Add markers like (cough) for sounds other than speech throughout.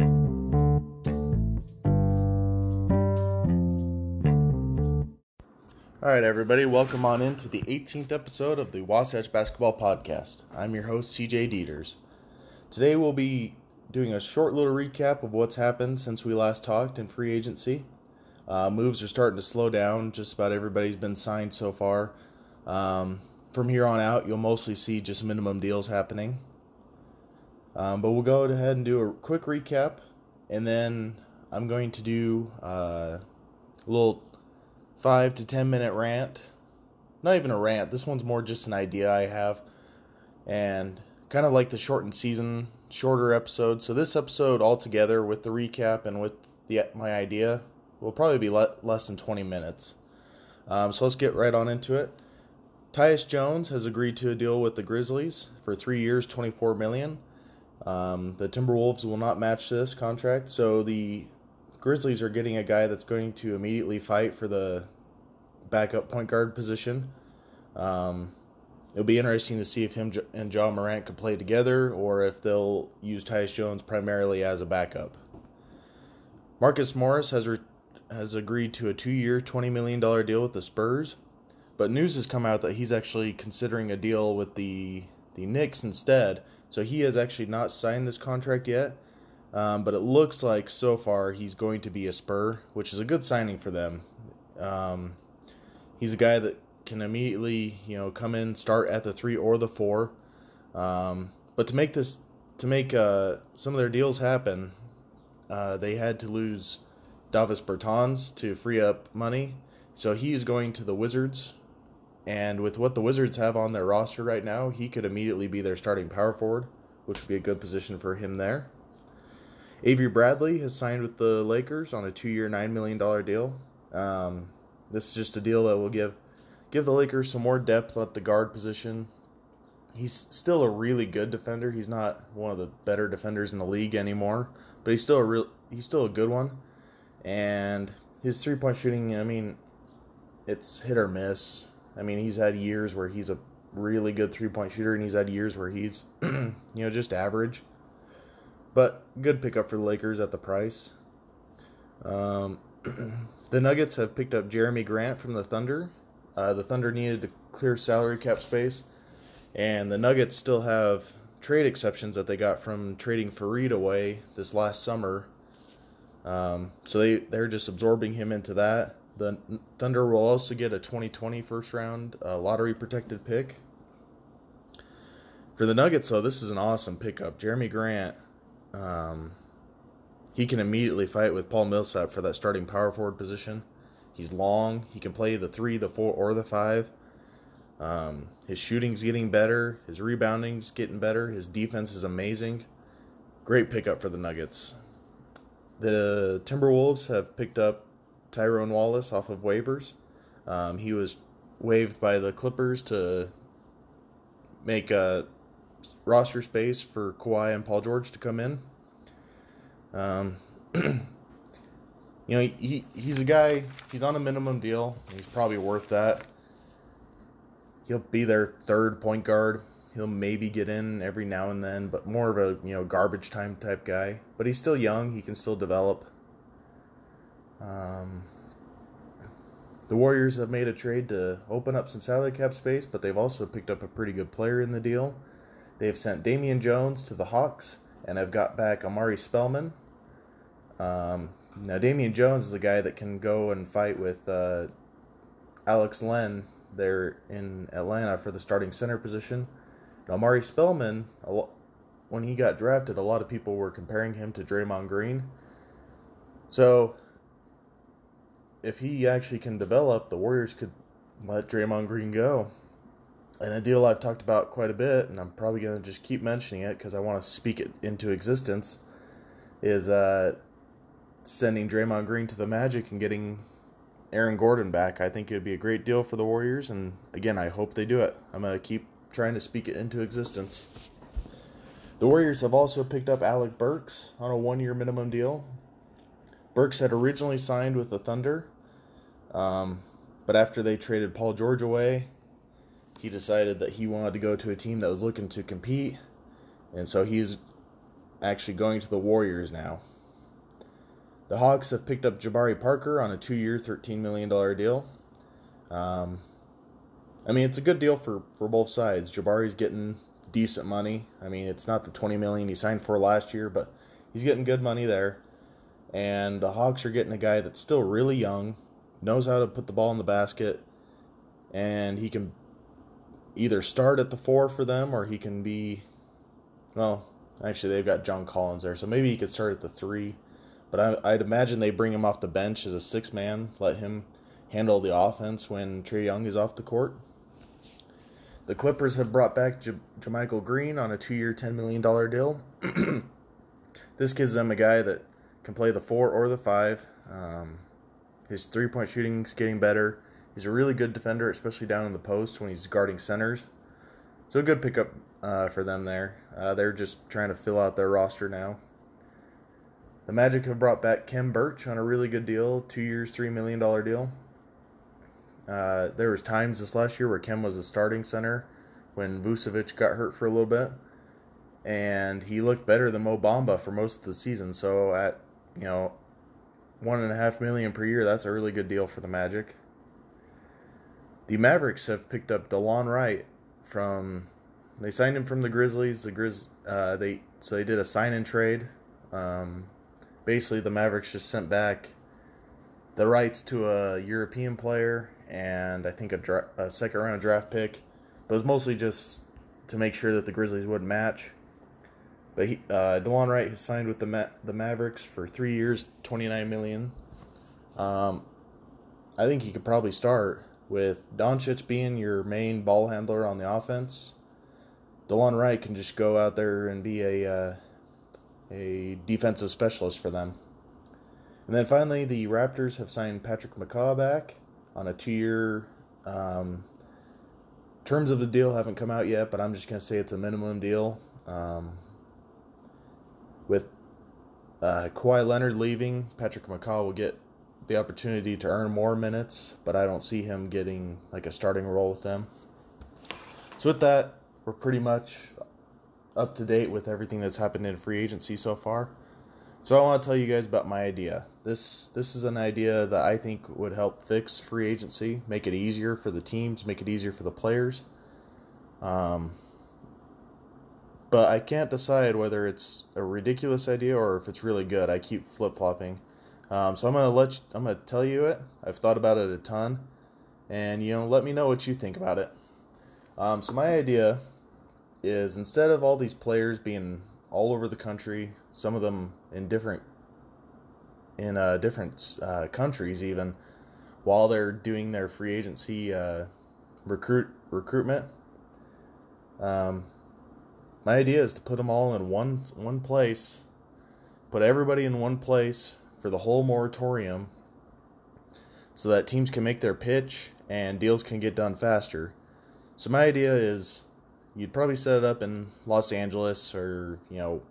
All right, everybody, welcome on into the 18th episode of the Wasatch Basketball Podcast. I'm your host, CJ Dieters. Today we'll be doing a short little recap of what's happened since we last talked in free agency. Uh, moves are starting to slow down. Just about everybody's been signed so far. Um, from here on out, you'll mostly see just minimum deals happening. Um, but we'll go ahead and do a quick recap, and then I'm going to do uh, a little five to ten minute rant. Not even a rant. This one's more just an idea I have, and kind of like the shortened season, shorter episode. So this episode altogether, with the recap and with the my idea, will probably be le- less than twenty minutes. Um, so let's get right on into it. Tyus Jones has agreed to a deal with the Grizzlies for three years, twenty-four million. Um, the Timberwolves will not match this contract, so the Grizzlies are getting a guy that's going to immediately fight for the backup point guard position. Um, it'll be interesting to see if him and Ja Morant could play together or if they'll use Tyus Jones primarily as a backup. Marcus Morris has re- has agreed to a two-year, $20 million deal with the Spurs, but news has come out that he's actually considering a deal with the the Knicks instead. So he has actually not signed this contract yet. Um, but it looks like so far he's going to be a Spur, which is a good signing for them. Um, he's a guy that can immediately, you know, come in, start at the three or the four. Um, but to make this, to make uh, some of their deals happen, uh, they had to lose Davis Bertans to free up money. So he is going to the Wizards. And with what the Wizards have on their roster right now, he could immediately be their starting power forward, which would be a good position for him there. Avery Bradley has signed with the Lakers on a two-year, nine million dollar deal. Um, this is just a deal that will give give the Lakers some more depth at the guard position. He's still a really good defender. He's not one of the better defenders in the league anymore, but he's still a real he's still a good one. And his three-point shooting, I mean, it's hit or miss. I mean, he's had years where he's a really good three-point shooter, and he's had years where he's, (clears throat) you know, just average. But good pickup for the Lakers at the price. Um, (clears throat) the Nuggets have picked up Jerami Grant from the Thunder. Uh, the Thunder needed to clear salary cap space, and the Nuggets still have trade exceptions that they got from trading Faried away this last summer. Um, so they they're just absorbing him into that. The Thunder will also get a 2020 first round uh, lottery protected pick. For the Nuggets, though, this is an awesome pickup. Jerami Grant um, he can immediately fight with Paul Millsap for that starting power forward position. He's long. He can play the three, the four, or the five. Um, his shooting's getting better. His rebounding's getting better. His defense is amazing. Great pickup for the Nuggets. The Timberwolves have picked up Tyrone Wallace off of waivers. Um, he was waived by the Clippers to make a roster space for Kawhi and Paul George to come in. Um, (clears throat) you know, he he's a guy. He's on a minimum deal. He's probably worth that. He'll be their third point guard. He'll maybe get in every now and then, but more of a you know garbage time type guy. But he's still young. He can still develop. Um, the Warriors have made a trade to open up some salary cap space, but they've also picked up a pretty good player in the deal. They've sent Damian Jones to the Hawks and have got back Omari Spellman. Um, now, Damian Jones is a guy that can go and fight with uh, Alex Len there in Atlanta for the starting center position. Now, Omari Spellman, when he got drafted, a lot of people were comparing him to Draymond Green. So, if he actually can develop, the Warriors could let Draymond Green go and a deal I've talked about quite a bit, and I'm probably going to just keep mentioning it because I want to speak it into existence, is uh, sending Draymond Green to the Magic and getting Aaron Gordon back. I think it would be a great deal for the Warriors, and again, I hope they do it. I'm going to keep trying to speak it into existence. The Warriors have also picked up Alec Burks on a one year minimum deal. Burks had originally signed with the Thunder, um, but after they traded Paul George away, he decided that he wanted to go to a team that was looking to compete, and so he's actually going to the Warriors now. The Hawks have picked up Jabari Parker on a two-year, $13 million deal. Um, I mean, it's a good deal for, for both sides. Jabari's getting decent money. I mean, it's not the 20 million he signed for last year, but he's getting good money there. And the Hawks are getting a guy that's still really young, knows how to put the ball in the basket, and he can either start at the four for them or he can be well, actually they've got John Collins there, so maybe he could start at the three. But I, would imagine they bring him off the bench as a six man, let him handle the offense when Trae Young is off the court. The Clippers have brought back J- JaMychal Green on a two-year, ten million dollar deal. (clears throat) this gives them a guy that can play the four or the five. Um, his three-point shooting is getting better. He's a really good defender, especially down in the post when he's guarding centers. So a good pickup uh, for them there. Uh, they're just trying to fill out their roster now. The Magic have brought back Khem Birch on a really good deal, two years, three million dollar deal. Uh, there was times this last year where Khem was a starting center when Vucevic got hurt for a little bit, and he looked better than Mo Bamba for most of the season. So at you know one and a half million per year, that's a really good deal for the Magic. The Mavericks have picked up Delon Wright from. They signed him from the Grizzlies. The Grizz uh, they so they did a sign and trade. Um, basically, the Mavericks just sent back the rights to a European player and I think a, dra- a second round draft pick. But it was mostly just to make sure that the Grizzlies wouldn't match. But he, uh, Delon Wright has signed with the Ma- the Mavericks for three years, twenty nine million. Um, I think he could probably start with Doncic being your main ball handler on the offense. Delon Wright can just go out there and be a uh, a defensive specialist for them. And then finally, the Raptors have signed Patrick McCaw back on a two-year. Um, terms of the deal haven't come out yet, but I'm just gonna say it's a minimum deal. Um, with uh, Kawhi Leonard leaving, Patrick McCaw will get the opportunity to earn more minutes, but I don't see him getting like a starting role with them. So with that, we're pretty much up to date with everything that's happened in free agency so far. So I want to tell you guys about my idea. This this is an idea that I think would help fix free agency, make it easier for the teams, make it easier for the players. Um, but I can't decide whether it's a ridiculous idea or if it's really good. I keep flip flopping. Um, so I'm gonna let you, I'm gonna tell you it. I've thought about it a ton, and you know, let me know what you think about it. Um, so my idea is instead of all these players being all over the country, some of them in different in uh, different uh, countries even, while they're doing their free agency uh, recruit recruitment. Um, my idea is to put them all in one one place, put everybody in one place for the whole moratorium so that teams can make their pitch and deals can get done faster. So my idea is you'd probably set it up in Los Angeles or, you know,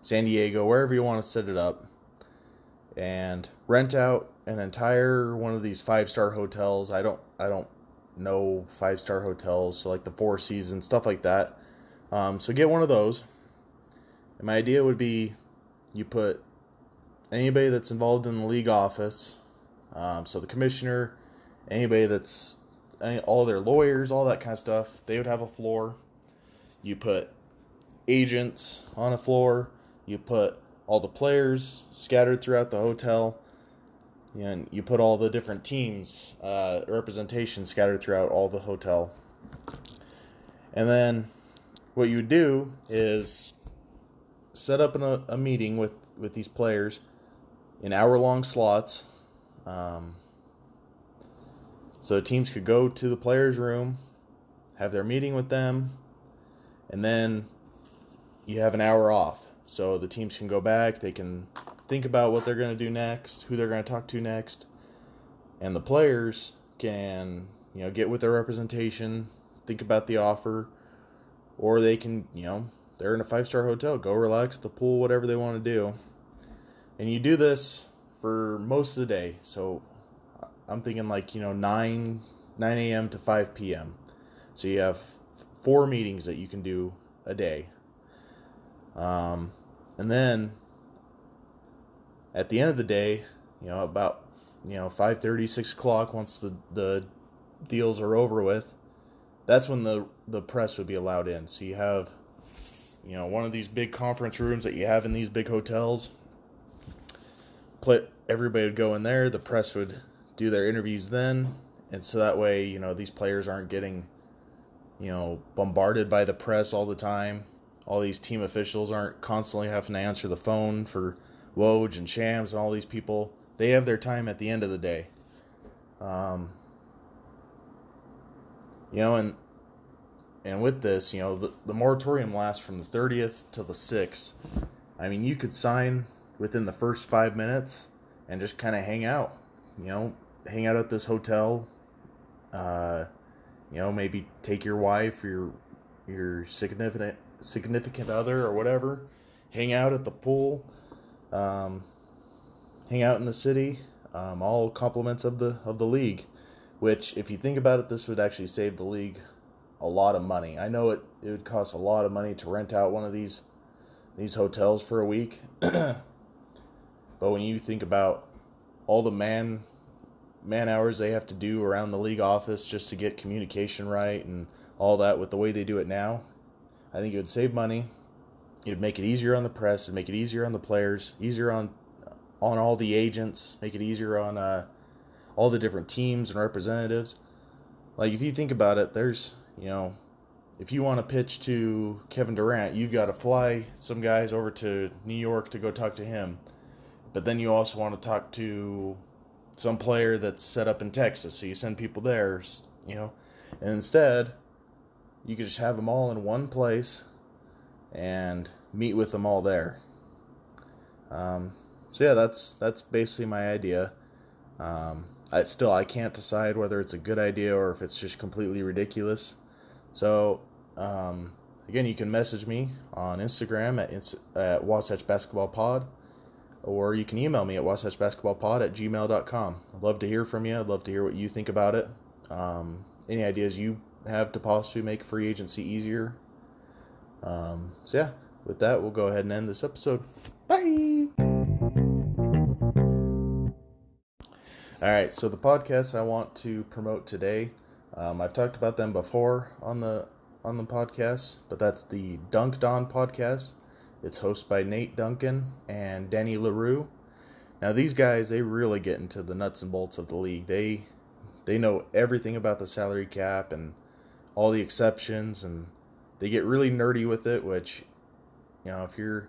San Diego, wherever you want to set it up and rent out an entire one of these five-star hotels. I don't I don't know five-star hotels, so like the Four Seasons, stuff like that. Um, so get one of those. And my idea would be you put anybody that's involved in the league office, um, so the commissioner, anybody that's any, all their lawyers, all that kind of stuff, they would have a floor. You put agents on a floor. You put all the players scattered throughout the hotel. And you put all the different teams uh, representation scattered throughout all the hotel. And then what you do is set up a, a meeting with, with these players in hour long slots. Um, so teams could go to the players' room, have their meeting with them, and then you have an hour off. So the teams can go back, they can think about what they're going to do next, who they're going to talk to next, and the players can, you know, get with their representation, think about the offer, or they can, you know, they're in a five star hotel, go relax at the pool, whatever they want to do. And you do this for most of the day. So I'm thinking like, you know, 9 9 a.m. to 5 p.m. So you have four meetings that you can do a day. Um, and then at the end of the day, you know, about you know 5:30, 6 o'clock, once the the deals are over with, that's when the the press would be allowed in. So you have, you know, one of these big conference rooms that you have in these big hotels. Put everybody would go in there. The press would do their interviews then, and so that way, you know, these players aren't getting, you know, bombarded by the press all the time. All these team officials aren't constantly having to answer the phone for Woj and Shams and all these people. They have their time at the end of the day. Um, you know, and and with this, you know, the, the moratorium lasts from the 30th to the 6th. I mean, you could sign within the first five minutes and just kind of hang out. You know, hang out at this hotel. Uh, you know, maybe take your wife or your your significant significant other or whatever. Hang out at the pool. Um, hang out in the city. Um, all compliments of the of the league. Which, if you think about it, this would actually save the league a lot of money. I know it, it would cost a lot of money to rent out one of these these hotels for a week. (clears throat) but when you think about all the man man hours they have to do around the league office just to get communication right and all that with the way they do it now, I think it would save money. It would make it easier on the press, and make it easier on the players, easier on on all the agents, make it easier on uh, all the different teams and representatives. Like if you think about it, there's you know, if you want to pitch to Kevin Durant, you've got to fly some guys over to New York to go talk to him. But then you also want to talk to some player that's set up in Texas, so you send people there, you know. And instead, you could just have them all in one place and meet with them all there. Um, so yeah, that's that's basically my idea. Um, I still I can't decide whether it's a good idea or if it's just completely ridiculous. So um, again, you can message me on Instagram at at Wasatch Basketball Pod, or you can email me at wasatchbasketballpod at gmail.com. I'd love to hear from you. I'd love to hear what you think about it. Um, any ideas you have to possibly make free agency easier. Um, so yeah, with that, we'll go ahead and end this episode. Bye. All right, so the podcast I want to promote today, um, I've talked about them before on the on the podcast, but that's the Dunc'd On podcast. It's hosted by Nate Duncan and Danny Leroux. Now these guys, they really get into the nuts and bolts of the league. They they know everything about the salary cap and all the exceptions, and they get really nerdy with it. Which, you know, if you're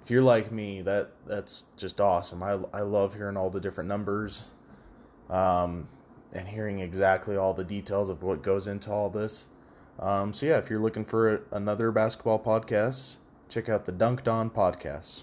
if you're like me, that that's just awesome. I I love hearing all the different numbers um, and hearing exactly all the details of what goes into all this. Um, so, yeah, if you're looking for another basketball podcast, check out the Dunc'd On podcast.